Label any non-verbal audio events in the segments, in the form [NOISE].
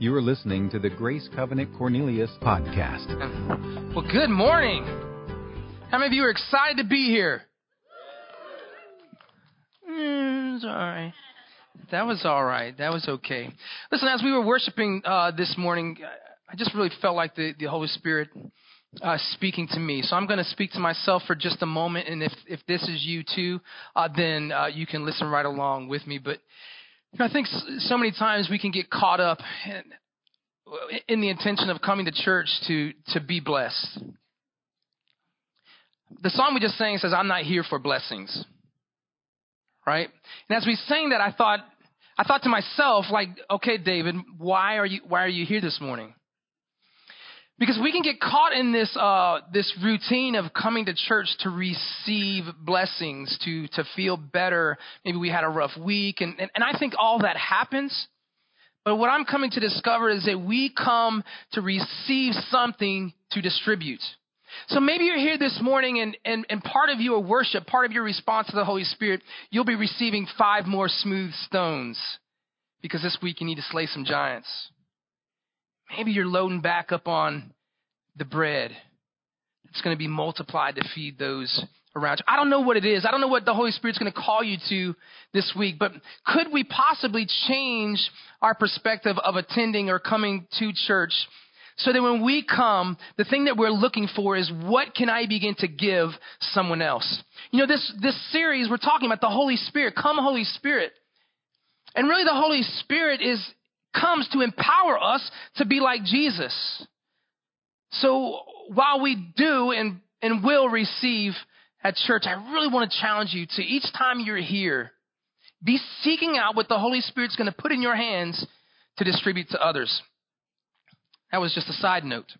You are listening to the Grace Covenant Cornelius podcast. Well, good morning. How many of you are excited to be here? Mm, right. That was all right. That was okay. Listen, as we were worshiping uh, this morning, I just really felt like the, the Holy Spirit uh, speaking to me. So I'm going to speak to myself for just a moment, and if if this is you too, uh, then uh, you can listen right along with me. But you know, I think so many times we can get caught up in, in the intention of coming to church to to be blessed. The song we just sang says, "I'm not here for blessings." Right? And as we sang that, I thought I thought to myself, like, okay, David, why are you why are you here this morning? Because we can get caught in this uh, this routine of coming to church to receive blessings, to to feel better. Maybe we had a rough week, and, and, and I think all that happens. But what I'm coming to discover is that we come to receive something to distribute. So maybe you're here this morning and, and, and part of your worship, part of your response to the Holy Spirit, you'll be receiving five more smooth stones because this week you need to slay some giants. Maybe you're loading back up on the bread. It's going to be multiplied to feed those around you. I don't know what it is. I don't know what the Holy Spirit's going to call you to this week, but could we possibly change our perspective of attending or coming to church so that when we come, the thing that we're looking for is what can I begin to give someone else? You know, this, this series, we're talking about the Holy Spirit. Come, Holy Spirit. And really, the Holy Spirit is, comes to empower us to be like Jesus. So while we do and, and will receive at church, I really want to challenge you to each time you're here, be seeking out what the Holy Spirit's going to put in your hands to distribute to others. That was just a side note.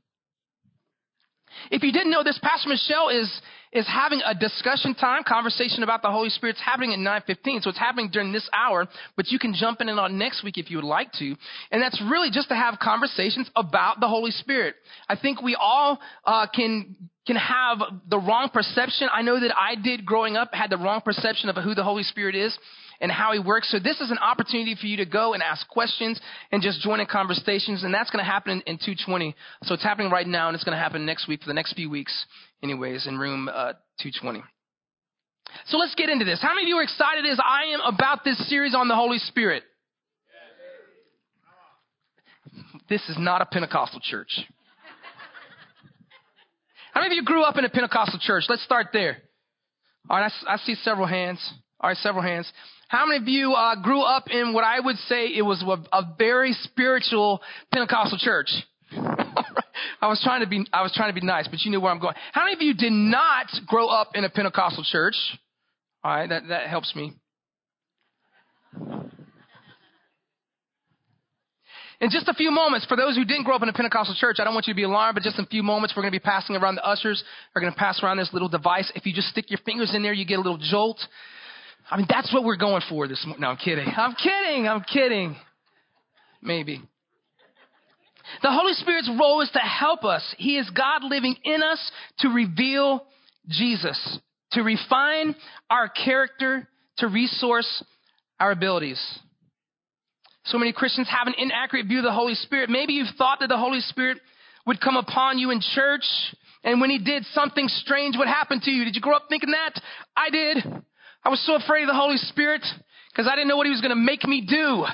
If you didn't know this, Pastor Michelle is, is having a discussion time, conversation about the Holy Spirit. It's happening at 9.15, so it's happening during this hour, but you can jump in and on next week if you would like to. And that's really just to have conversations about the Holy Spirit. I think we all uh, can can have the wrong perception. I know that I did growing up, had the wrong perception of who the Holy Spirit is and how he works. So this is an opportunity for you to go and ask questions and just join in conversations. And that's going to happen in, in 220. So it's happening right now and it's going to happen next week for the next few weeks anyways in room uh, 220. So let's get into this. How many of you are excited as I am about this series on the Holy Spirit? This is not a Pentecostal church. How many of you grew up in a Pentecostal church? Let's start there. All right, I, I see several hands. All right, several hands. How many of you uh, grew up in what I would say it was a, very spiritual Pentecostal church? [LAUGHS] I was trying to be I was trying to be nice, but you knew where I'm going. How many of you did not grow up in a Pentecostal church? All right, that that helps me. In just a few moments, for those who didn't grow up in a Pentecostal church, I don't want you to be alarmed, but just in a few moments, we're going to be passing around the ushers. We're going to pass around this little device. If you just stick your fingers in there, you get a little jolt. I mean, that's what we're going for this morning. No, I'm kidding. I'm kidding. I'm kidding. Maybe. The Holy Spirit's role is to help us. He is God living in us to reveal Jesus, to refine our character, to resource our abilities. So many Christians have an inaccurate view of the Holy Spirit. Maybe you've thought that the Holy Spirit would come upon you in church, and when he did, something strange would happen to you. Did you grow up thinking that? I did. I was so afraid of the Holy Spirit because I didn't know what he was going to make me do.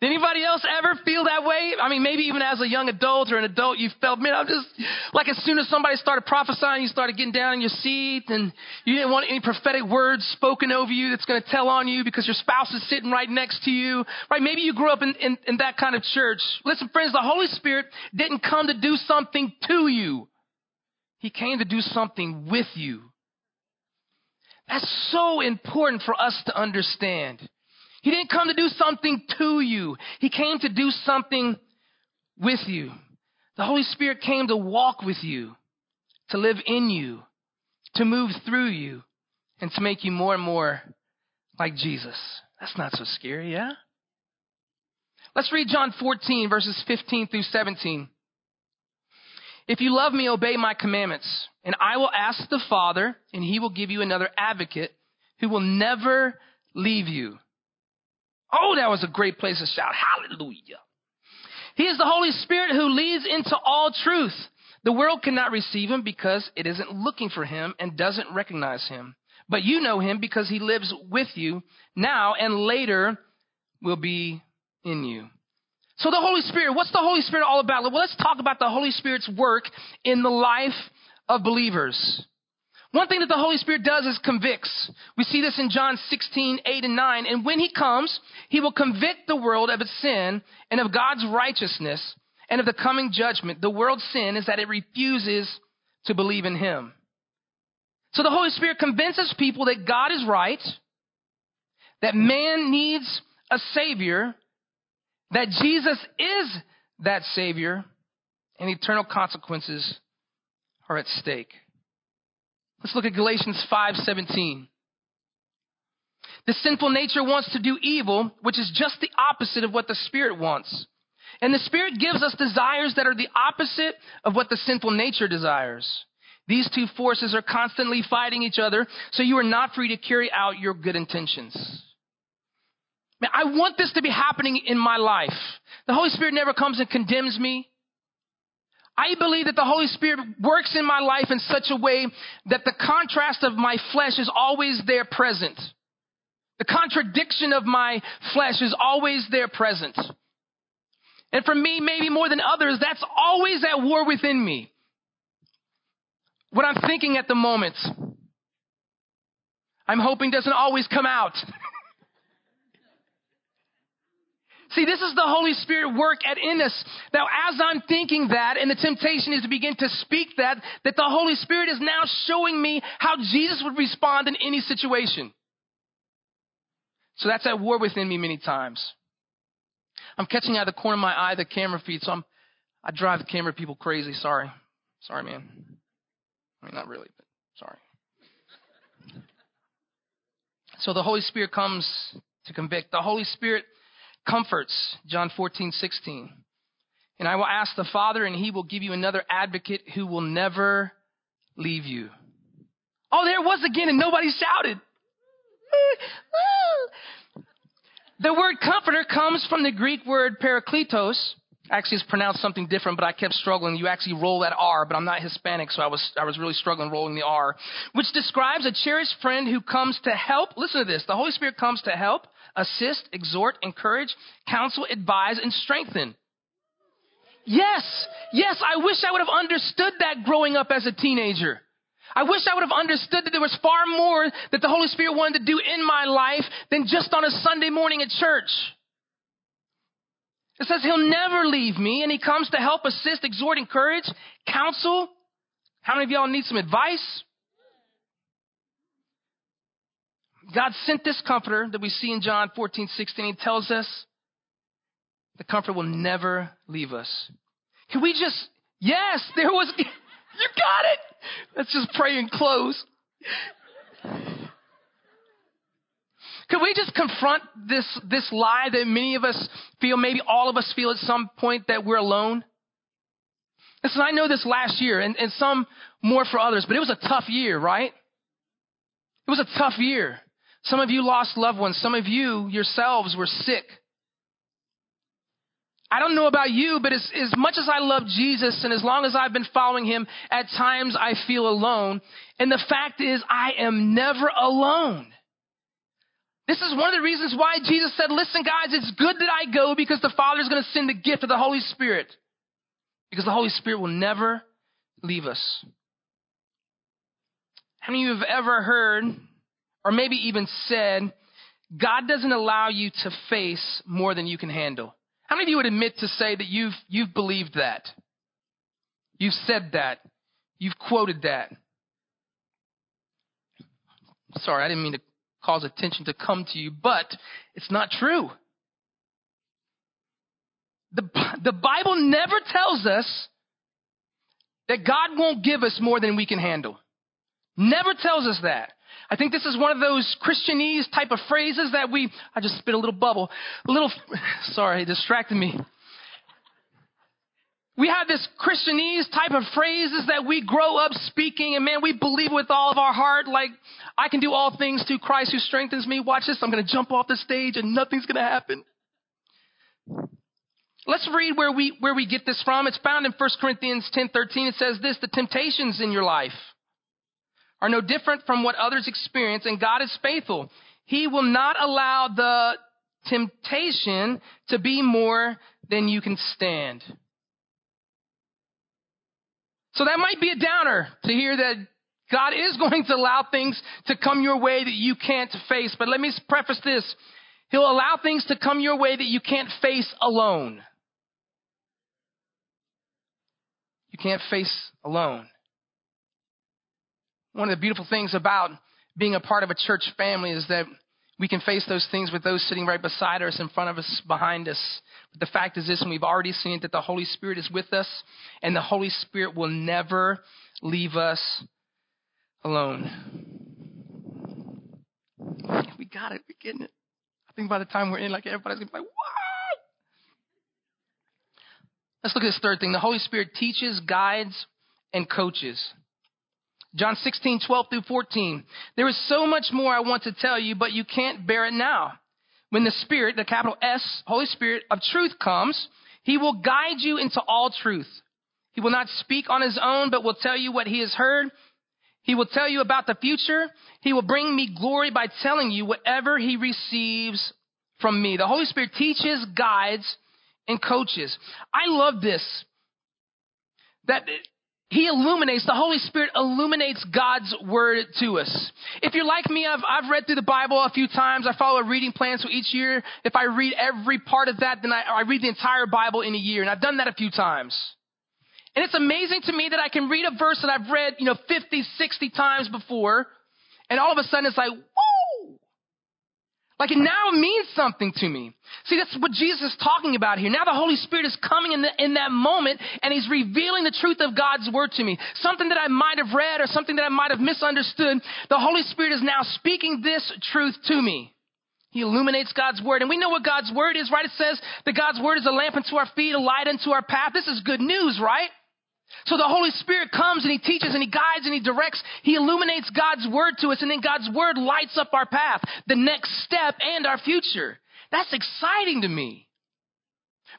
Did anybody else ever feel that way? I mean, maybe even as a young adult or an adult, you felt, man, I'm just like as soon as somebody started prophesying, you started getting down in your seat and you didn't want any prophetic words spoken over you that's going to tell on you because your spouse is sitting right next to you. Right? Maybe you grew up in, in, in that kind of church. Listen, friends, the Holy Spirit didn't come to do something to you. He came to do something with you. That's so important for us to understand. He didn't come to do something to you. He came to do something with you. The Holy Spirit came to walk with you, to live in you, to move through you, and to make you more and more like Jesus. That's not so scary, yeah? Let's read John 14, verses 15 through 17. If you love me, obey my commandments, and I will ask the Father, and he will give you another advocate who will never leave you Oh, that was a great place to shout. Hallelujah. He is the Holy Spirit who leads into all truth. The world cannot receive him because it isn't looking for him and doesn't recognize him. But you know him because he lives with you now and later will be in you. So the Holy Spirit, what's the Holy Spirit all about? Well, let's talk about the Holy Spirit's work in the life of believers. One thing that the Holy Spirit does is convicts. We see this in John 16, 8 and 9. And when he comes, he will convict the world of its sin and of God's righteousness and of the coming judgment. The world's sin is that it refuses to believe in him. So the Holy Spirit convinces people that God is right, that man needs a Savior, that Jesus is that Savior, and eternal consequences are at stake. Let's look at Galatians 5:17. The sinful nature wants to do evil, which is just the opposite of what the Spirit wants. And the Spirit gives us desires that are the opposite of what the sinful nature desires. These two forces are constantly fighting each other, so you are not free to carry out your good intentions. Man, I want this to be happening in my life. The Holy Spirit never comes and condemns me. I believe that the Holy Spirit works in my life in such a way that the contrast of my flesh is always there present. The contradiction of my flesh is always there present. And for me, maybe more than others, that's always at war within me. What I'm thinking at the moment, I'm hoping doesn't always come out. [LAUGHS] See, this is the Holy Spirit work at in us. Now, as I'm thinking that, and the temptation is to begin to speak that, that the Holy Spirit is now showing me how Jesus would respond in any situation. So that's at war within me many times. I'm catching out of the corner of my eye the camera feed, so I'm, I drive the camera people crazy. Sorry. Sorry, man. I mean, not really, but sorry. So the Holy Spirit comes to convict. The Holy Spirit comforts, John 14, 16. And I will ask the Father, and he will give you another advocate who will never leave you. Oh, there it was again, and nobody shouted. The word comforter comes from the Greek word parakletos. Actually, it's pronounced something different, but I kept struggling. You actually roll that R, but I'm not Hispanic, so I was, I was really struggling rolling the R, which describes a cherished friend who comes to help. Listen to this. The Holy Spirit comes to help, assist, exhort, encourage, counsel, advise, and strengthen. Yes, yes, I wish I would have understood that growing up as a teenager. I wish I would have understood that there was far more that the Holy Spirit wanted to do in my life than just on a Sunday morning at church. It says he'll never leave me and he comes to help, assist, exhort, encourage, counsel. How many of y'all need some advice? God sent this comforter that we see in John 14, 16. He tells us the comforter will never leave us. Can we just, yes, there was, [LAUGHS] you got it. Let's just pray and close. Could we just confront this, this lie that many of us feel, maybe all of us feel at some point that we're alone? Listen, I know this last year, and, and some more for others, but it was a tough year, right? It was a tough year. Some of you lost loved ones. Some of you yourselves were sick. I don't know about you, but as, as much as I love Jesus and as long as I've been following him, at times I feel alone. And the fact is, I am never alone. This is one of the reasons why Jesus said, listen guys, it's good that I go because the Father is going to send the gift of the Holy Spirit. Because the Holy Spirit will never leave us. How many of you have ever heard, or maybe even said, God doesn't allow you to face more than you can handle? How many of you would admit to say that you've, you've believed that? You've said that. You've quoted that. Sorry, I didn't mean to cause attention to come to you, but it's not true. The, the Bible never tells us that God won't give us more than we can handle. Never tells us that. I think this is one of those Christianese type of phrases that we, I just spit a little bubble, a little, [LAUGHS] sorry, it distracted me. We have this Christianese type of phrases that we grow up speaking and man, we believe with all of our heart, like, I can do all things through Christ who strengthens me. Watch this. I'm going to jump off the stage and nothing's going to happen. Let's read where we, where we get this from. It's found in 1 Corinthians 10:13. It says this, the temptations in your life are no different from what others experience, and God is faithful. He will not allow the temptation to be more than you can stand. So that might be a downer to hear that God is [LAUGHS] going to allow things to come your way that you can't face. But let me preface this. He'll allow things to come your way that you can't face alone. You can't face alone. One of the beautiful things about being a part of a church family is that we can face those things with those sitting right beside us, in front of us, behind us. But the fact is this, and we've already seen it, that the Holy Spirit is with us, and the Holy Spirit will never leave us alone. We got it. We're getting it. I think by the time we're in, like everybody's gonna be like, "What?" Let's look at this third thing. The Holy Spirit teaches, guides, and coaches. John 16, 12 through 14. There is so much more I want to tell you, but you can't bear it now. When the Spirit, the capital S, Holy Spirit of truth comes, He will guide you into all truth. He will not speak on His own, but will tell you what He has heard. He will tell you about the future. He will bring me glory by telling you whatever He receives from me. The Holy Spirit teaches, guides, and coaches. I love this. That he illuminates, the Holy Spirit illuminates God's word to us. If you're like me, I've, I've read through the Bible a few times. I follow a reading plan, so each year, if I read every part of that, then I, I read the entire Bible in a year, and I've done that a few times. And it's amazing to me that I can read a verse that I've read, you know, 50, 60 times before, and all of a sudden it's like, like it now means something to me. See, that's what Jesus is talking about here. Now the Holy Spirit is coming in, the, in that moment and He's revealing the truth of God's Word to me. Something that I might have read or something that I might have misunderstood. The Holy Spirit is now speaking this truth to me. He illuminates God's Word. And we know what God's Word is, right? It says that God's Word is a lamp unto our feet, a light unto our path. This is good news, right? So the Holy Spirit comes and He teaches and He guides and He directs. He illuminates God's Word to us and then God's Word lights up our path, the next step and our future. That's exciting to me.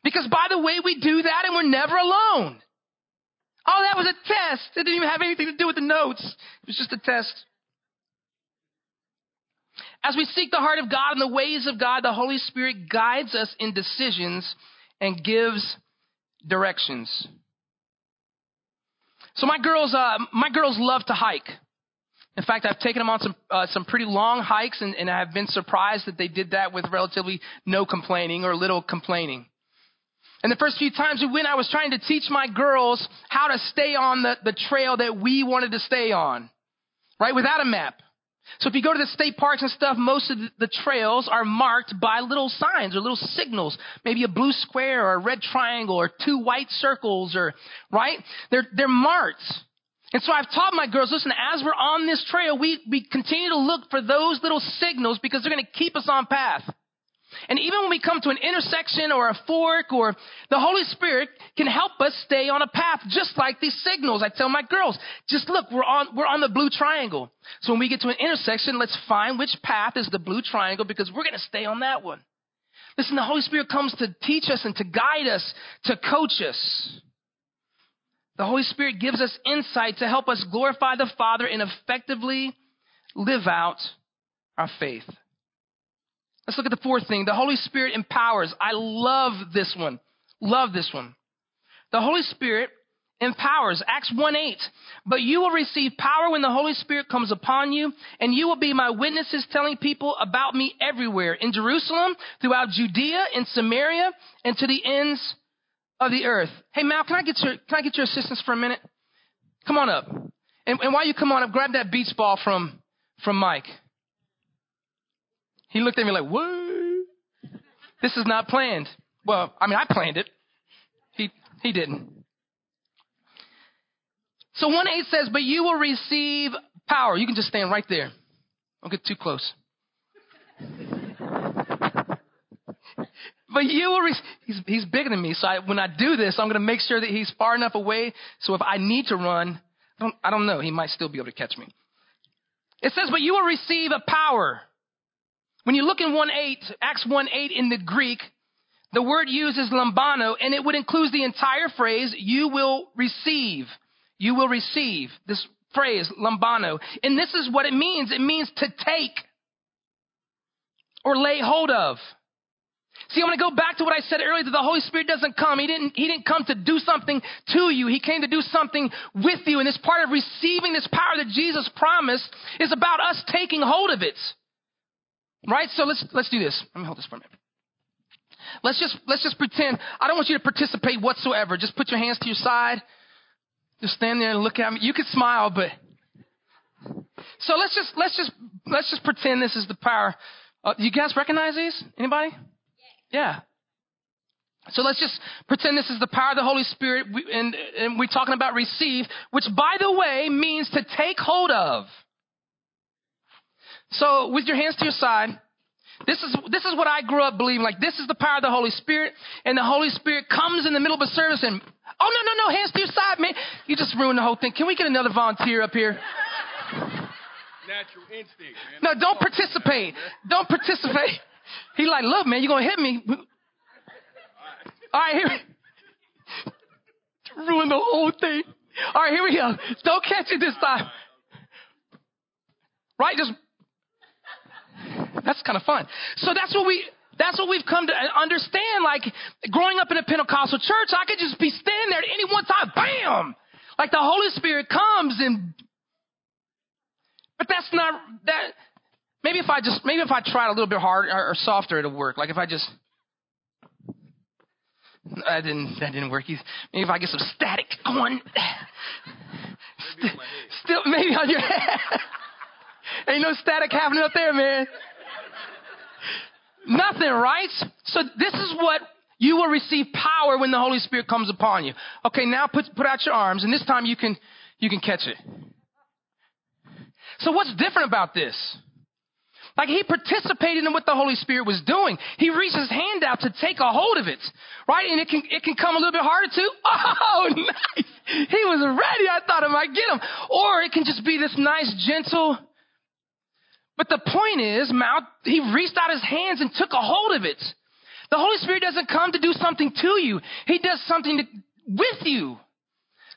Because by the way, we do that and we're never alone. Oh, that was a test. It didn't even have anything to do with the notes. It was just a test. As we seek the heart of God and the ways of God, the Holy Spirit guides us in decisions and gives directions. So my girls, uh, my girls love to hike. In fact, I've taken them on some uh, some pretty long hikes, and, and I've been surprised that they did that with relatively no complaining or little complaining. And the first few times we went, I was trying to teach my girls how to stay on the, the trail that we wanted to stay on, right? Without a map. So if you go to the state parks and stuff, most of the trails are marked by little signs or little signals, maybe a blue square or a red triangle or two white circles or, right? They're, they're marked. And so I've taught my girls, listen, as we're on this trail, we, we continue to look for those little signals because they're going to keep us on path. And even when we come to an intersection or a fork or the Holy Spirit can help us stay on a path just like these signals. I tell my girls, just look, we're on, we're on the blue triangle. So when we get to an intersection, let's find which path is the blue triangle because we're going to stay on that one. Listen, the Holy Spirit comes to teach us and to guide us, to coach us. The Holy Spirit gives us insight to help us glorify the Father and effectively live out our faith. Let's look at the fourth thing. The Holy Spirit empowers. I love this one. Love this one. The Holy Spirit empowers. Acts 1 8. But you will receive power when the Holy Spirit comes upon you, and you will be my witnesses telling people about me everywhere in Jerusalem, throughout Judea, in Samaria, and to the ends of the earth. Hey Mal, can I get your can I get your assistance for a minute? Come on up. And, and while you come on up, grab that beach ball from from Mike. He looked at me like, what? This is not planned. Well, I mean, I planned it. He, he didn't. So 1 8 says, but you will receive power. You can just stand right there. Don't get too close. but you will receive, he's, he's bigger than me. So I, when I do this, I'm going to make sure that he's far enough away. So if I need to run, I don't, I don't know. He might still be able to catch me. It says, but you will receive a power when you look in 1 8, Acts 1 8 in the Greek, The word used is lambano, and it would include the entire phrase, you will receive. You will receive. This phrase, lambano. And this is what it means. It means to take or lay hold of. See, I'm going to go back to what I said earlier that the Holy Spirit doesn't come. He didn't, he didn't come to do something to you. He came to do something with you. And this part of receiving this power that Jesus promised is about us taking hold of it. Right? So let's, let's do this. Let me hold this for a minute. Let's just, let's just pretend. I don't want you to participate whatsoever. Just put your hands to your side. Just stand there and look at me. You can smile, but so let's just let's just let's just pretend this is the power. Uh, you guys recognize these? Anybody? Yeah. So let's just pretend this is the power of the Holy Spirit, and, and we're talking about receive, which by the way means to take hold of. So with your hands to your side, this is, this is what I grew up believing. Like, this is the power of the Holy Spirit, and the Holy Spirit comes in the middle of a service and, oh, no, no, no, hands to your side, man. You just ruined the whole thing. Can we get another volunteer up here? Natural instinct, man. No, don't participate. Don't participate. He like, look, man, you're going to hit me. All right, here. Ruin the whole thing. All right, here we go. Don't catch it this time. Right? Just that's kind of fun. So that's what we that's what we've come to understand. Like growing up in a Pentecostal church, I could just be standing there at any one time, bam! Like the Holy Spirit comes and but that's not that maybe if I just maybe if I tried a little bit harder or, or softer it'll work. Like if I just that didn't that didn't work. Maybe if I get some static going. [SIGHS] Maybe Still maybe on your head. [LAUGHS] Ain't no static happening up there, man. Nothing, right? So this is what you will receive power when the Holy Spirit comes upon you. Okay, now put, put out your arms, and this time you can, you can catch it. So what's different about this? Like he participated in what the Holy Spirit was doing. He reached his hand out to take a hold of it, right? And it can it can come a little bit harder too. [LAUGHS] Oh, nice! He was ready. I thought I might get him. Or it can just be this nice, gentle, but the point is, Mount, he reached out his hands and took a hold of it. The Holy Spirit doesn't come to do something to you. He does something to, with you.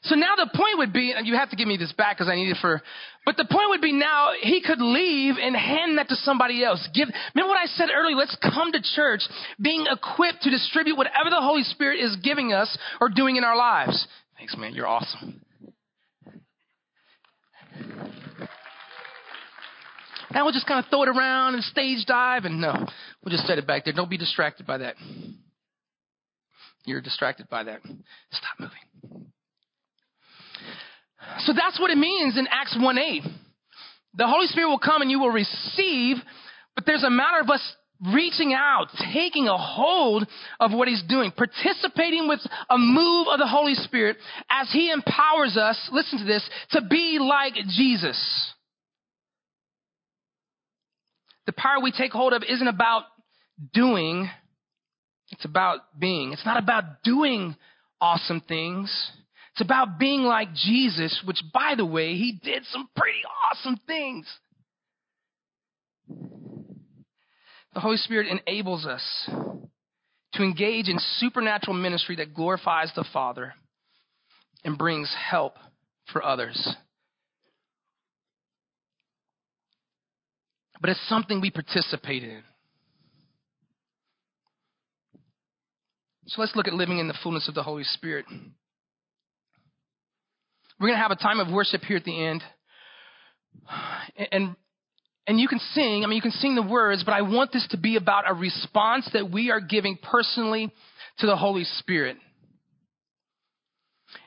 So now the point would be, and you have to give me this back because I need it for, but the point would be now he could leave and hand that to somebody else. Give, remember what I said earlier? Let's come to church being equipped to distribute whatever the Holy Spirit is giving us or doing in our lives. Thanks, man. You're awesome. Now we'll just kind of throw it around and stage dive, and no, we'll just set it back there. Don't be distracted by that. You're distracted by that. Stop moving. So that's what it means in Acts 1 8. The Holy Spirit will come and you will receive, but there's a matter of us reaching out, taking a hold of what He's doing, participating with a move of the Holy Spirit as He empowers us, listen to this, to be like Jesus. The power we take hold of isn't about doing, it's about being. It's not about doing awesome things. It's about being like Jesus, which, by the way, he did some pretty awesome things. The Holy Spirit enables us to engage in supernatural ministry that glorifies the Father and brings help for others. But it's something we participate in. So let's look at living in the fullness of the Holy Spirit. We're going to have a time of worship here at the end. And and you can sing, I mean you can sing the words, but I want this to be about a response that we are giving personally to the Holy Spirit.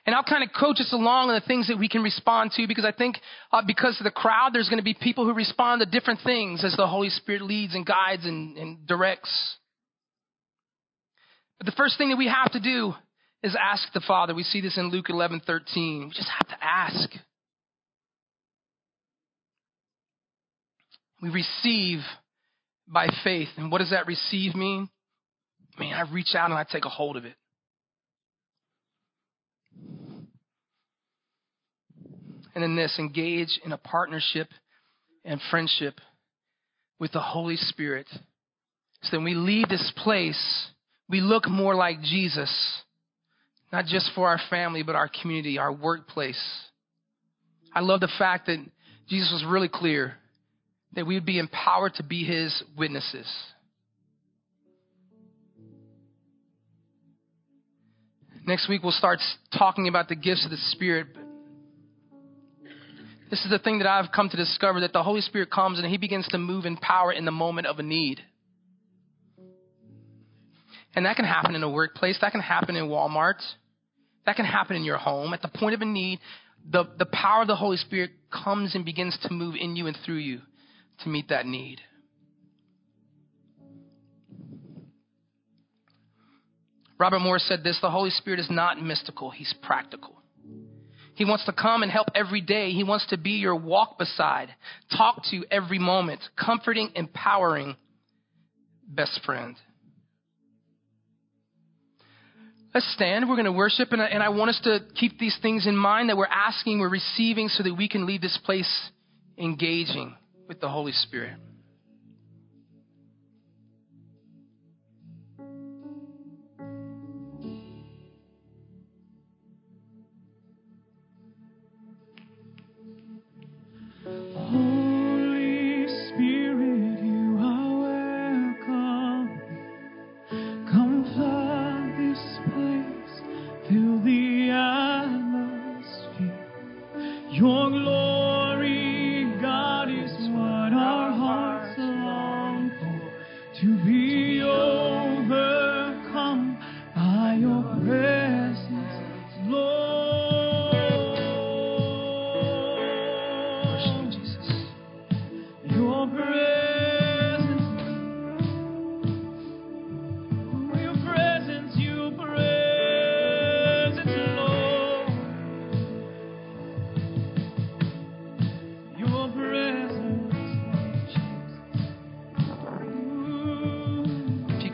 And I'll kind of coach us along on the things that we can respond to because I think uh, because of the crowd, there's going to be people who respond to different things as the Holy Spirit leads and guides and, and directs. But the first thing that we have to do is ask the Father. We see this in Luke 11, 13. We just have to ask. We receive by faith. And what does that receive mean? I mean, I reach out and I take a hold of it. And in this, engage in a partnership and friendship with the Holy Spirit. So that when we leave this place, we look more like Jesus, not just for our family, but our community, our workplace. I love the fact that Jesus was really clear that we would be empowered to be his witnesses. Next week, we'll start talking about the gifts of the Spirit. This is the thing that I've come to discover that the Holy Spirit comes and he begins to move in power in the moment of a need. And that can happen in a workplace, that can happen in Walmart, that can happen in your home. At the point of a need, the, the power of the Holy Spirit comes and begins to move in you and through you to meet that need. Robert Morris said this the Holy Spirit is not mystical, he's practical. He wants to come and help every day. He wants to be your walk beside, talk to every moment, comforting, empowering best friend. Let's stand. We're going to worship, and I, and I want us to keep these things in mind that we're asking, we're receiving, so that we can leave this place engaging with the Holy Spirit.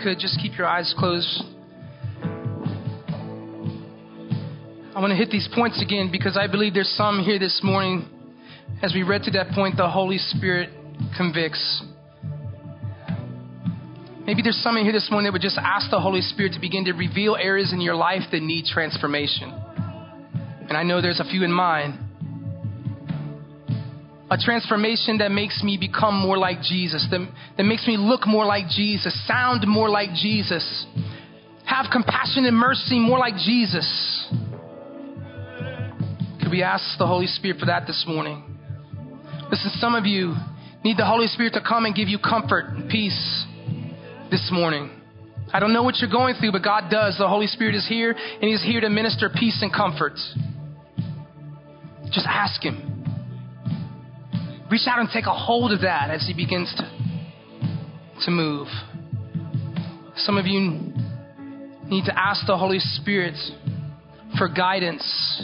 Could just keep your eyes closed. I want to hit these points again because I believe there's some here this morning. As we read to that point, the Holy Spirit convicts. Maybe there's some in here this morning that would just ask the Holy Spirit to begin to reveal areas in your life that need transformation. And I know there's a few in mine. A transformation that makes me become more like Jesus, that, that makes me look more like Jesus, sound more like Jesus, have compassion and mercy more like Jesus. Could we ask the Holy Spirit for that this morning? Listen, some of you need the Holy Spirit to come and give you comfort and peace this morning. I don't know what you're going through, but God does. The Holy Spirit is here, and He's here to minister peace and comfort. Just ask Him. Reach out and take a hold of that as He begins to, to move. Some of you need to ask the Holy Spirit for guidance.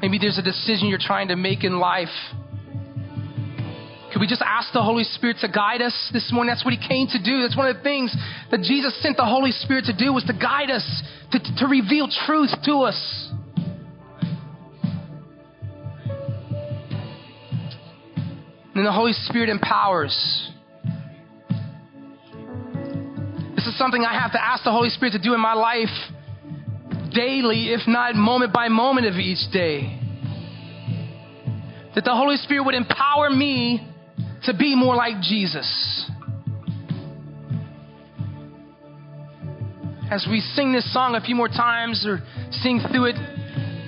Maybe there's a decision you're trying to make in life. Could we just ask the Holy Spirit to guide us this morning? That's what He came to do. That's one of the things that Jesus sent the Holy Spirit to do was to guide us, to, to reveal truth to us. The Holy Spirit empowers. This is something I have to ask the Holy Spirit to do in my life daily, if not moment by moment of each day. That the Holy Spirit would empower me to be more like Jesus. As we sing this song a few more times or sing through it,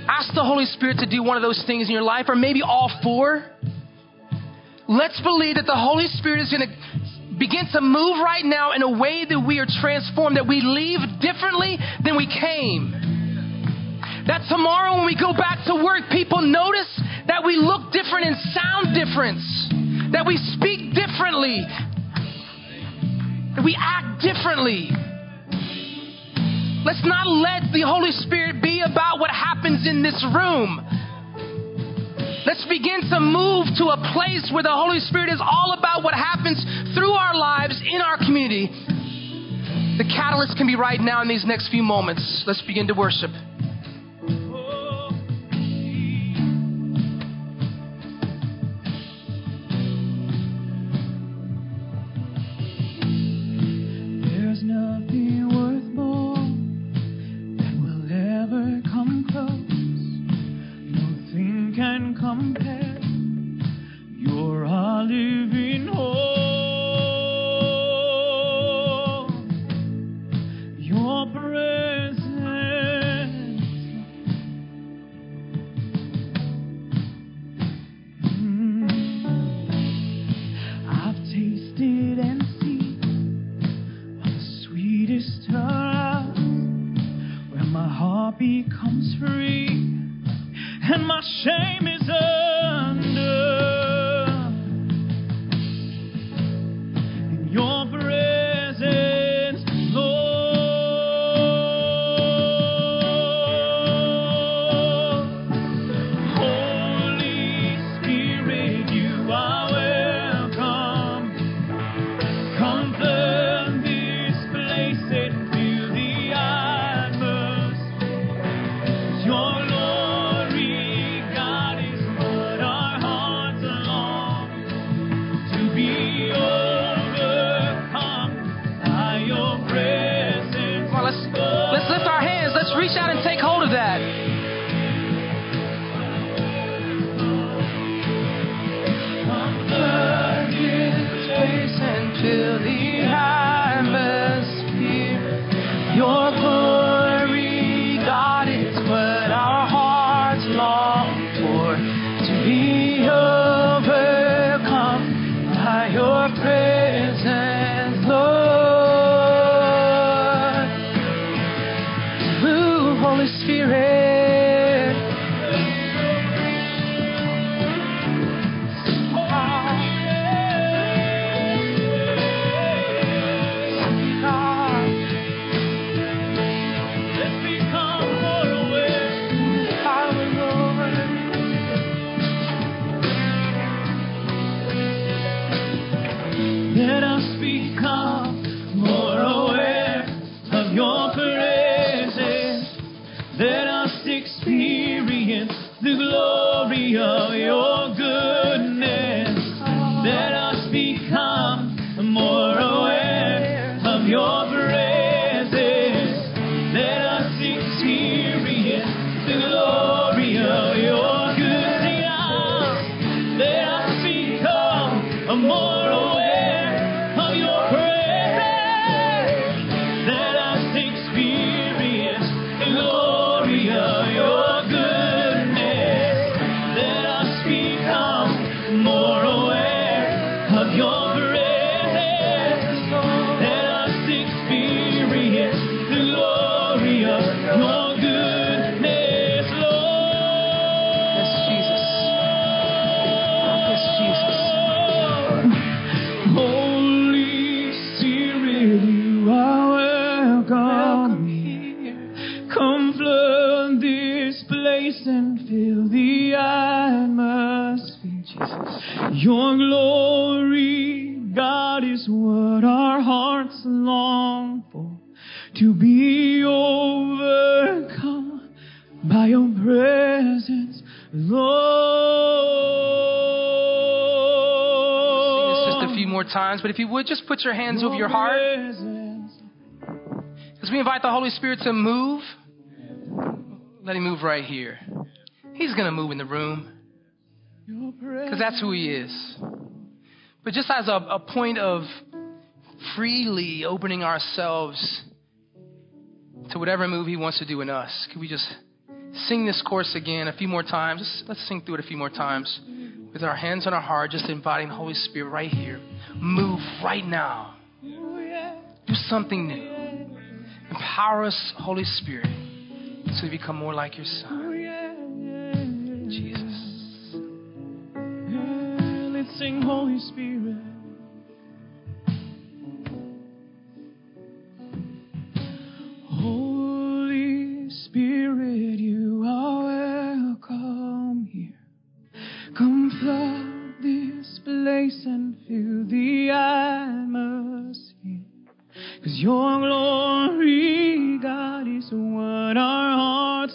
ask the Holy Spirit to do one of those things in your life, or maybe all four. Let's believe that the Holy Spirit is going to begin to move right now in a way that we are transformed, that we leave differently than we came. That tomorrow when we go back to work, people notice that we look different and sound different, that we speak differently, that we act differently. Let's not let the Holy Spirit be about what happens in this room. Let's begin to move to a place where the Holy Spirit is all about what happens through our lives in our community. The catalyst can be right now in these next few moments. Let's begin to worship. Becomes free. And my shame is To be overcome by your presence, Sing this Lord. just a few more times, but if you would, just put your hands over your heart. As we invite the Holy Spirit to move, let Him move right here. He's going to move in the room because that's who He is. But just as a, a point of freely opening ourselves to whatever move He wants to do in us, can we just sing this chorus again a few more times? Just, let's sing through it a few more times with our hands on our heart, just inviting the Holy Spirit right here. Move right now. Do something new. Empower us, Holy Spirit, so we become more like your Son, Jesus. Let's sing Holy Spirit.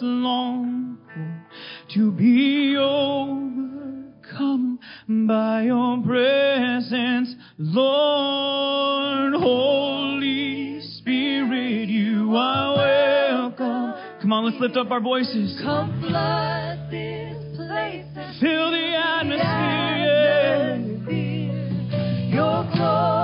Long for. To be overcome by your presence, Lord. Holy Spirit, you are welcome. Come on, let's lift up our voices. Come flood this place and Fill the atmosphere. Your glory.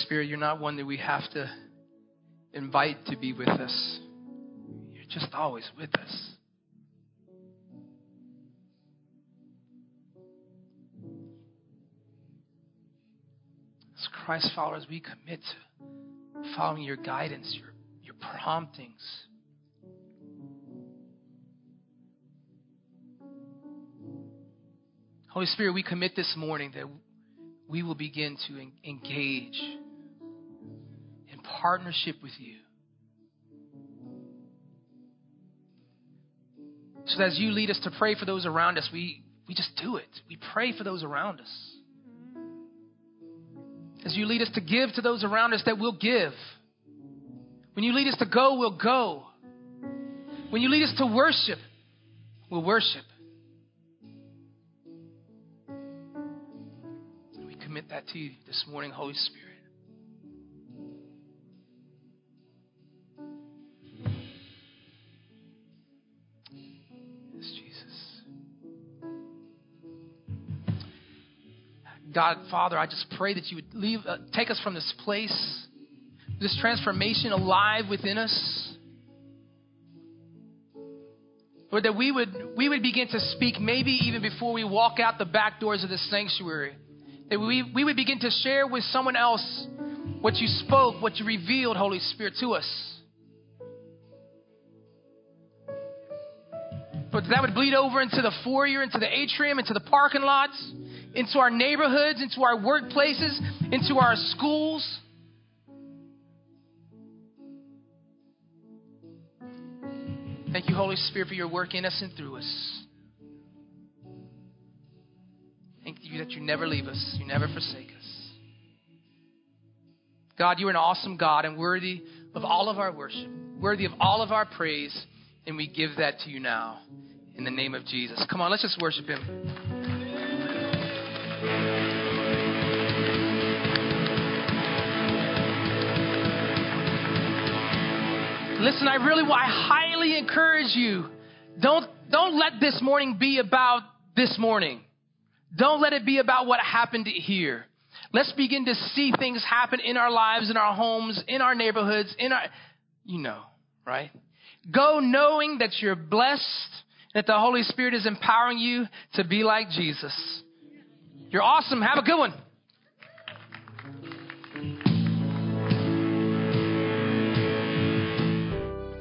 Spirit, you're not one that we have to invite to be with us. You're just always with us. As Christ followers, we commit to following your guidance, your, your promptings. Holy Spirit, we commit this morning that we will begin to engage partnership with you. So as you lead us to pray for those around us, we, we just do it. We pray for those around us. As you lead us to give to those around us, that we'll give. When you lead us to go, we'll go. When you lead us to worship, we'll worship. We commit that to you this morning, Holy Spirit. God, Father, I just pray that you would leave, uh, take us from this place, this transformation alive within us. Lord, that we would, we would begin to speak maybe even before we walk out the back doors of this sanctuary. That we, we would begin to share with someone else what you spoke, what you revealed, Holy Spirit, to us. But that would bleed over into the foyer, into the atrium, into the parking lots, into our neighborhoods, into our workplaces, into our schools. Thank you, Holy Spirit, for your work in us and through us. Thank you that you never leave us, you never forsake us. God, you are an awesome God and worthy of all of our worship, worthy of all of our praise, and we give that to you now in the name of Jesus. Come on, let's just worship him. Listen, I really, I highly encourage you. Don't, don't let this morning be about this morning. Don't let it be about what happened here. Let's begin to see things happen in our lives, in our homes, in our neighborhoods, in our, you know, right? Go knowing that you're blessed, that the Holy Spirit is empowering you to be like Jesus. You're awesome. Have a good one.